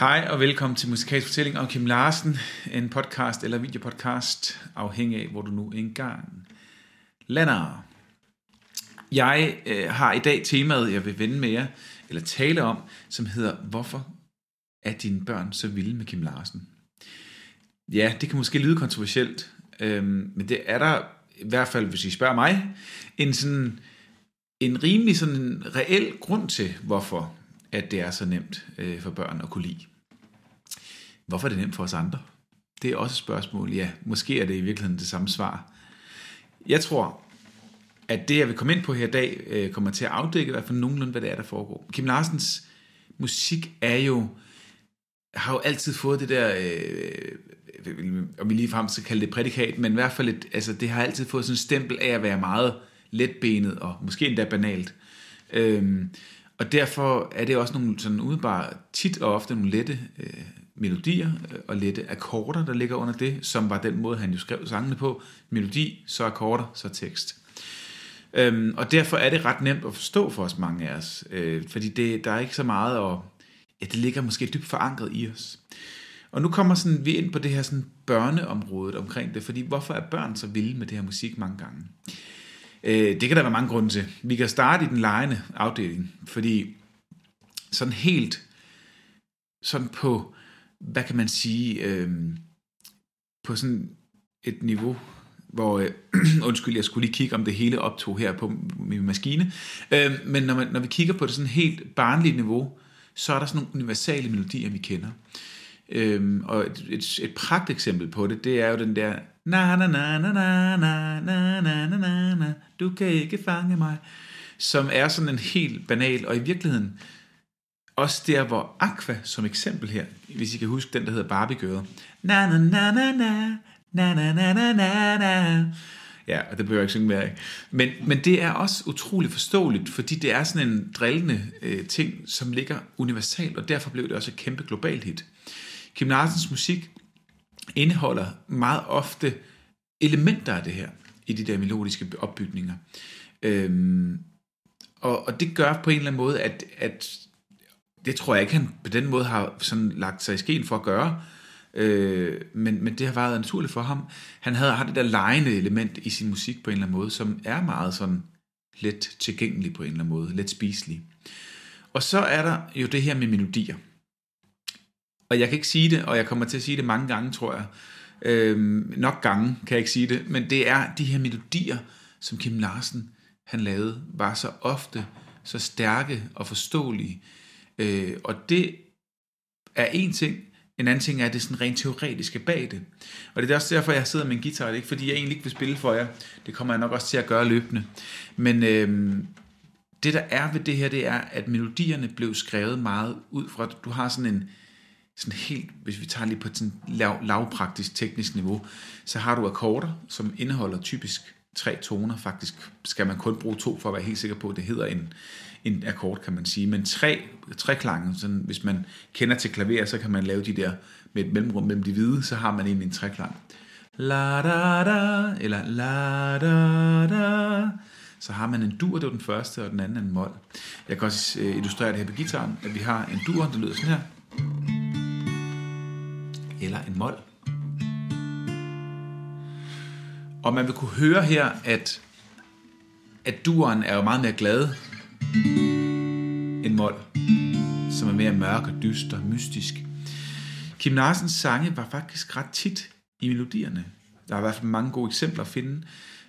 Hej og velkommen til Musikalsk Fortælling om Kim Larsen, en podcast eller videopodcast, afhængig af, hvor du nu engang lander. Jeg øh, har i dag temaet, jeg vil vende med jer, eller tale om, som hedder, hvorfor er dine børn så vilde med Kim Larsen? Ja, det kan måske lyde kontroversielt, øh, men det er der, i hvert fald hvis I spørger mig, en sådan en rimelig sådan en reel grund til, hvorfor at det er så nemt øh, for børn at kunne lide. Hvorfor er det nemt for os andre? Det er også et spørgsmål. Ja, måske er det i virkeligheden det samme svar. Jeg tror, at det, jeg vil komme ind på her i dag, øh, kommer til at afdække i hvert fald nogenlunde, hvad det er, der foregår. Kim Larsens musik er jo, har jo altid fået det der, øh, om vi lige frem skal kalde det prædikat, men i hvert fald, et, altså, det har altid fået sådan en stempel af at være meget letbenet og måske endda banalt. Øhm, og derfor er det også nogle sådan udebare, tit og ofte nogle lette øh, melodier øh, og lette akkorder, der ligger under det, som var den måde, han jo skrev sangene på. Melodi, så akkorder, så tekst. Øhm, og derfor er det ret nemt at forstå for os mange af os, øh, fordi det, der er ikke så meget, og ja, det ligger måske dybt forankret i os. Og nu kommer sådan, vi ind på det her sådan børneområdet omkring det, fordi hvorfor er børn så vilde med det her musik mange gange? Øh, det kan der være mange grunde til. Vi kan starte i den lejende afdeling, fordi sådan helt sådan på, hvad kan man sige, øh, på sådan et niveau, hvor, øh, undskyld, jeg skulle lige kigge, om det hele optog her på min maskine, øh, men når, man, når vi kigger på det sådan helt barnlige niveau, så er der sådan nogle universale melodier, vi kender. Øhm, og et, et, et pragt eksempel på det, det er jo den der na na na na na na na na na na na du kan ikke fange mig, som er sådan en helt banal, og i virkeligheden også der, hvor Aqua, som eksempel her, hvis I kan huske den, der hedder Barbie Girl. Na na na na na, na na na na na na. Ja, og det behøver jeg ikke synge mere af. Men, men det er også utroligt forståeligt, fordi det er sådan en drillende øh, ting, som ligger universalt, og derfor blev det også et kæmpe globalt hit. Kim Larsens musik indeholder meget ofte elementer af det her, i de der melodiske opbygninger. Øhm, og, og det gør på en eller anden måde, at, at det tror jeg ikke, han på den måde har sådan lagt sig i skeen for at gøre, øh, men, men det har været naturligt for ham. Han havde, har det der lejende element i sin musik på en eller anden måde, som er meget sådan let tilgængelig på en eller anden måde, let spiselig. Og så er der jo det her med melodier. Og jeg kan ikke sige det, og jeg kommer til at sige det mange gange, tror jeg. Øhm, nok gange kan jeg ikke sige det, men det er de her melodier, som Kim Larsen han lavede, var så ofte så stærke og forståelige. Øh, og det er en ting. En anden ting er det sådan rent teoretiske bag det. Og det er også derfor, jeg sidder med en guitar. Det er ikke fordi, jeg egentlig ikke vil spille for jer. Det kommer jeg nok også til at gøre løbende. Men øh, det der er ved det her, det er, at melodierne blev skrevet meget ud fra, du har sådan en, sådan helt, hvis vi tager lige på sådan lav, lavpraktisk teknisk niveau, så har du akkorder, som indeholder typisk tre toner. Faktisk skal man kun bruge to for at være helt sikker på, at det hedder en, en akkord, kan man sige. Men tre, tre klange, sådan, hvis man kender til klaver, så kan man lave de der med et mellemrum mellem de hvide, så har man egentlig en treklang. La da da, eller la da da. Så har man en dur, det var den første, og den anden er en mol. Jeg kan også øh, illustrere det her på gitaren, at vi har en dur, der lyder sådan her eller en mol. Og man vil kunne høre her, at, at duren er jo meget mere glad en mål, som er mere mørk og dyster og mystisk. Kim Larsens sange var faktisk ret tit i melodierne. Der er i hvert fald mange gode eksempler at finde,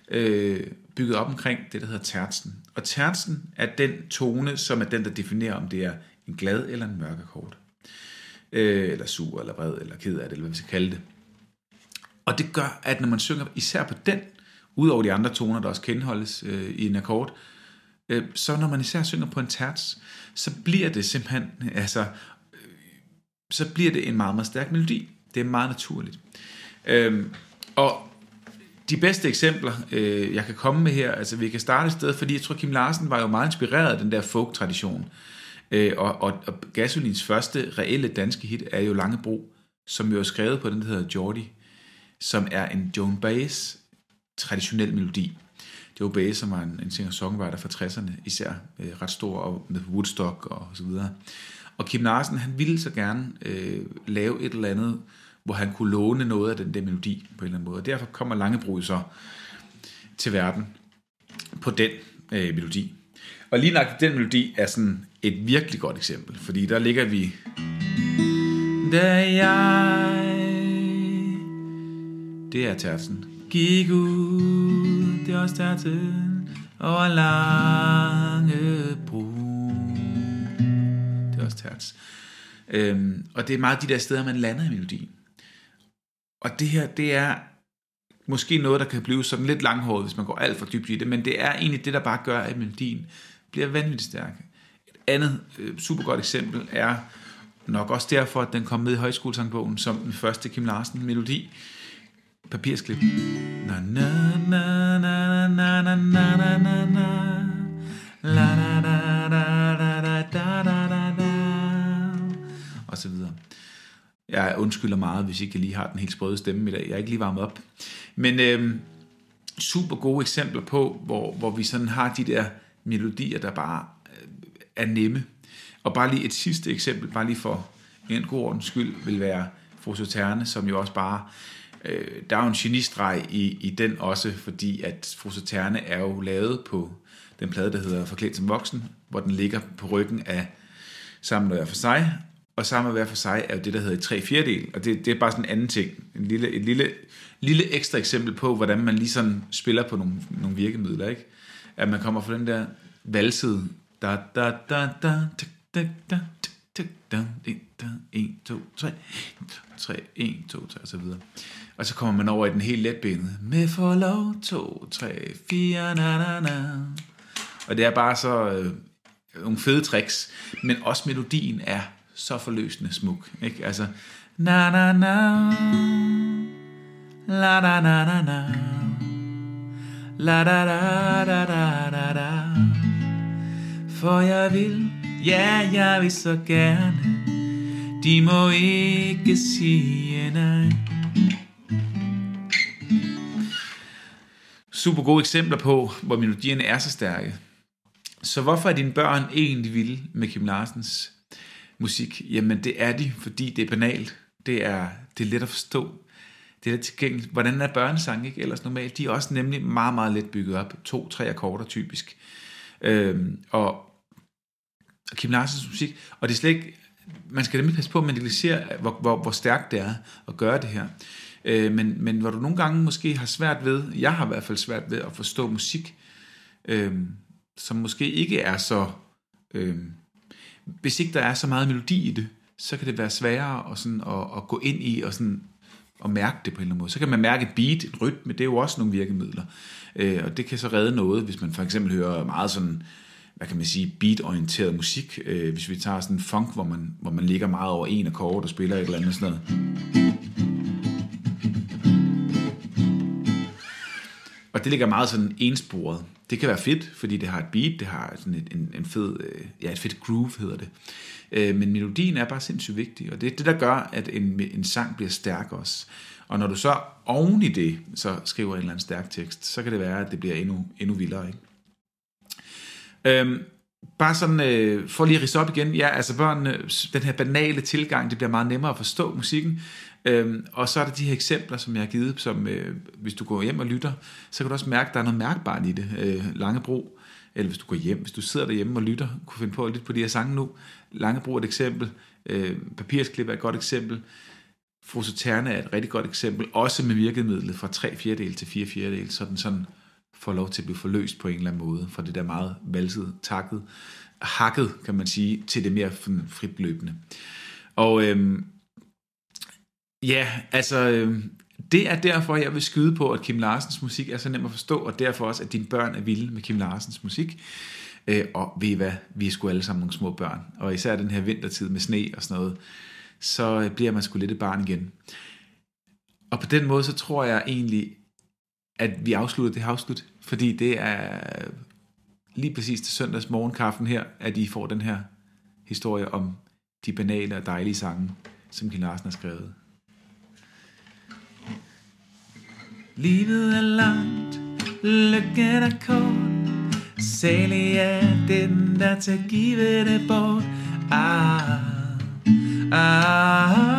øh, bygget op omkring det, der hedder tertsen. Og tertsen er den tone, som er den, der definerer, om det er en glad eller en mørk akkord øh, eller sur, eller vred, eller ked af det, eller hvad vi skal kalde det. Og det gør, at når man synger især på den, udover de andre toner, der også kan indholdes øh, i en akkord, øh, så når man især synger på en terts, så bliver det simpelthen, altså, øh, så bliver det en meget, meget stærk melodi. Det er meget naturligt. Øh, og de bedste eksempler, øh, jeg kan komme med her, altså vi kan starte et sted, fordi jeg tror, Kim Larsen var jo meget inspireret af den der folk-tradition. Øh, og, og, og Gasolins første reelle danske hit er jo Langebro, som jo er skrevet på den, der hedder Jordi, som er en Joan Baez traditionel melodi. Joe Baez, som var en, en singer-songwriter fra 60'erne, især øh, ret stor og med Woodstock og så videre. Og Kim Larsen, han ville så gerne øh, lave et eller andet, hvor han kunne låne noget af den der melodi på en eller anden måde. Og derfor kommer Langebro så til verden på den øh, melodi. Og lige nok den melodi er sådan et virkelig godt eksempel, fordi der ligger vi... Da jeg... Det er tersen. Gik ud, de os dertil over lange bro. Det er også terts. Øhm, og det er meget de der steder, man lander i melodien. Og det her, det er måske noget, der kan blive sådan lidt langhåret, hvis man går alt for dybt i det, men det er egentlig det, der bare gør, at melodien bliver vanvittigt stærk. Et andet øh, super godt eksempel er nok også derfor, at den kom med i højskolesangbogen som den første Kim Larsen melodi. Papirsklip. Na na na na na na na na na na la da da da da da da da da og så videre. Jeg undskylder meget, hvis ikke jeg lige har den helt sprøde stemme i dag. Jeg er ikke lige varmet op. Men øh, super gode eksempler på, hvor, hvor vi sådan har de der melodier, der bare øh, er nemme. Og bare lige et sidste eksempel, bare lige for en god ordens skyld, vil være Frosoterne, som jo også bare, Øh, der er jo en genistreg i, i den også, fordi at Fru Saterne er jo lavet på den plade, der hedder Forklædt som voksen, hvor den ligger på ryggen af Sammen hver for sig, og Sammen hver for sig er jo det, der hedder i tre fjerdedel, og det, det er bare sådan en anden ting. En lille, et lille, lille ekstra eksempel på, hvordan man lige sådan spiller på nogle, nogle virkemidler, ikke? At man kommer fra den der valsede, da da da da da da da 1, 2, 3, 3, 1, 2, 3, og så videre. Og så kommer man over i den helt letbenede. Med for lov, 2, 3, 4, na, na, na. Og det er bare så øh, nogle fede tricks, men også melodien er så forløsende smuk. Ikke? Altså, na na na, la da na na na, la da da da da da da. For jeg vil, ja jeg vil så gerne, de må ikke sige nej. Super gode eksempler på, hvor melodierne er så stærke. Så hvorfor er dine børn egentlig vilde med Kim Larsens musik? Jamen det er de, fordi det er banalt. Det er, det er let at forstå. Det er let tilgængeligt. Hvordan er børnesang ikke ellers normalt? De er også nemlig meget, meget let bygget op. To, tre akkorder typisk. Øhm, og, og Kim Larsens musik, og det er slet ikke, man skal nemlig passe på at negligere, hvor, hvor, hvor stærkt det er at gøre det her. Øh, men, men hvor du nogle gange måske har svært ved, jeg har i hvert fald svært ved at forstå musik, øh, som måske ikke er så... Øh, hvis ikke der er så meget melodi i det, så kan det være sværere at, sådan, at, at gå ind i og, sådan, at mærke det på en eller anden måde. Så kan man mærke et beat, et rytme, det er jo også nogle virkemidler. Øh, og det kan så redde noget, hvis man for eksempel hører meget sådan, hvad kan man sige, beat-orienteret musik. Øh, hvis vi tager sådan funk, hvor man, hvor man ligger meget over en akkord og spiller et eller andet sådan noget. Og det ligger meget sådan ensporet. Det kan være fedt, fordi det har et beat, det har sådan et, en, en fed, øh, ja, et fedt groove hedder det. Øh, men melodien er bare sindssygt vigtig, og det er det, der gør, at en, en sang bliver stærk også. Og når du så oven i det, så skriver en eller anden stærk tekst, så kan det være, at det bliver endnu, endnu vildere. Ikke? Øhm, bare sådan, øh, for lige at rise op igen, ja, altså børnene, den her banale tilgang, det bliver meget nemmere at forstå musikken, Øhm, og så er der de her eksempler, som jeg har givet, som øh, hvis du går hjem og lytter, så kan du også mærke, at der er noget mærkbart i det. Øh, Langebro, eller hvis du går hjem, hvis du sidder derhjemme og lytter, kunne finde på at lytte på de her sange nu. Langebro er et eksempel, øh, Papirsklip er et godt eksempel, Frosoterne er et rigtig godt eksempel, også med virkemidlet fra 3 fjerdedel til 4 fjerdedel, så den sådan får lov til at blive forløst på en eller anden måde, fra det der meget valset, takket, hakket, kan man sige, til det mere frit løbende. Og øhm, Ja, altså, øhm, det er derfor, jeg vil skyde på, at Kim Larsens musik er så nem at forstå, og derfor også, at dine børn er vilde med Kim Larsens musik. Øh, og ved I hvad, vi er sgu alle sammen nogle små børn, og især den her vintertid med sne og sådan noget, så øh, bliver man sgu lidt et barn igen. Og på den måde, så tror jeg egentlig, at vi afslutter det her afslut, fordi det er lige præcis til søndags morgenkaffen her, at I får den her historie om de banale og dejlige sange, som Kim Larsen har skrevet. Livet er langt, lykken er kort Særlig er den, der til give det bort ah. Ah, ah.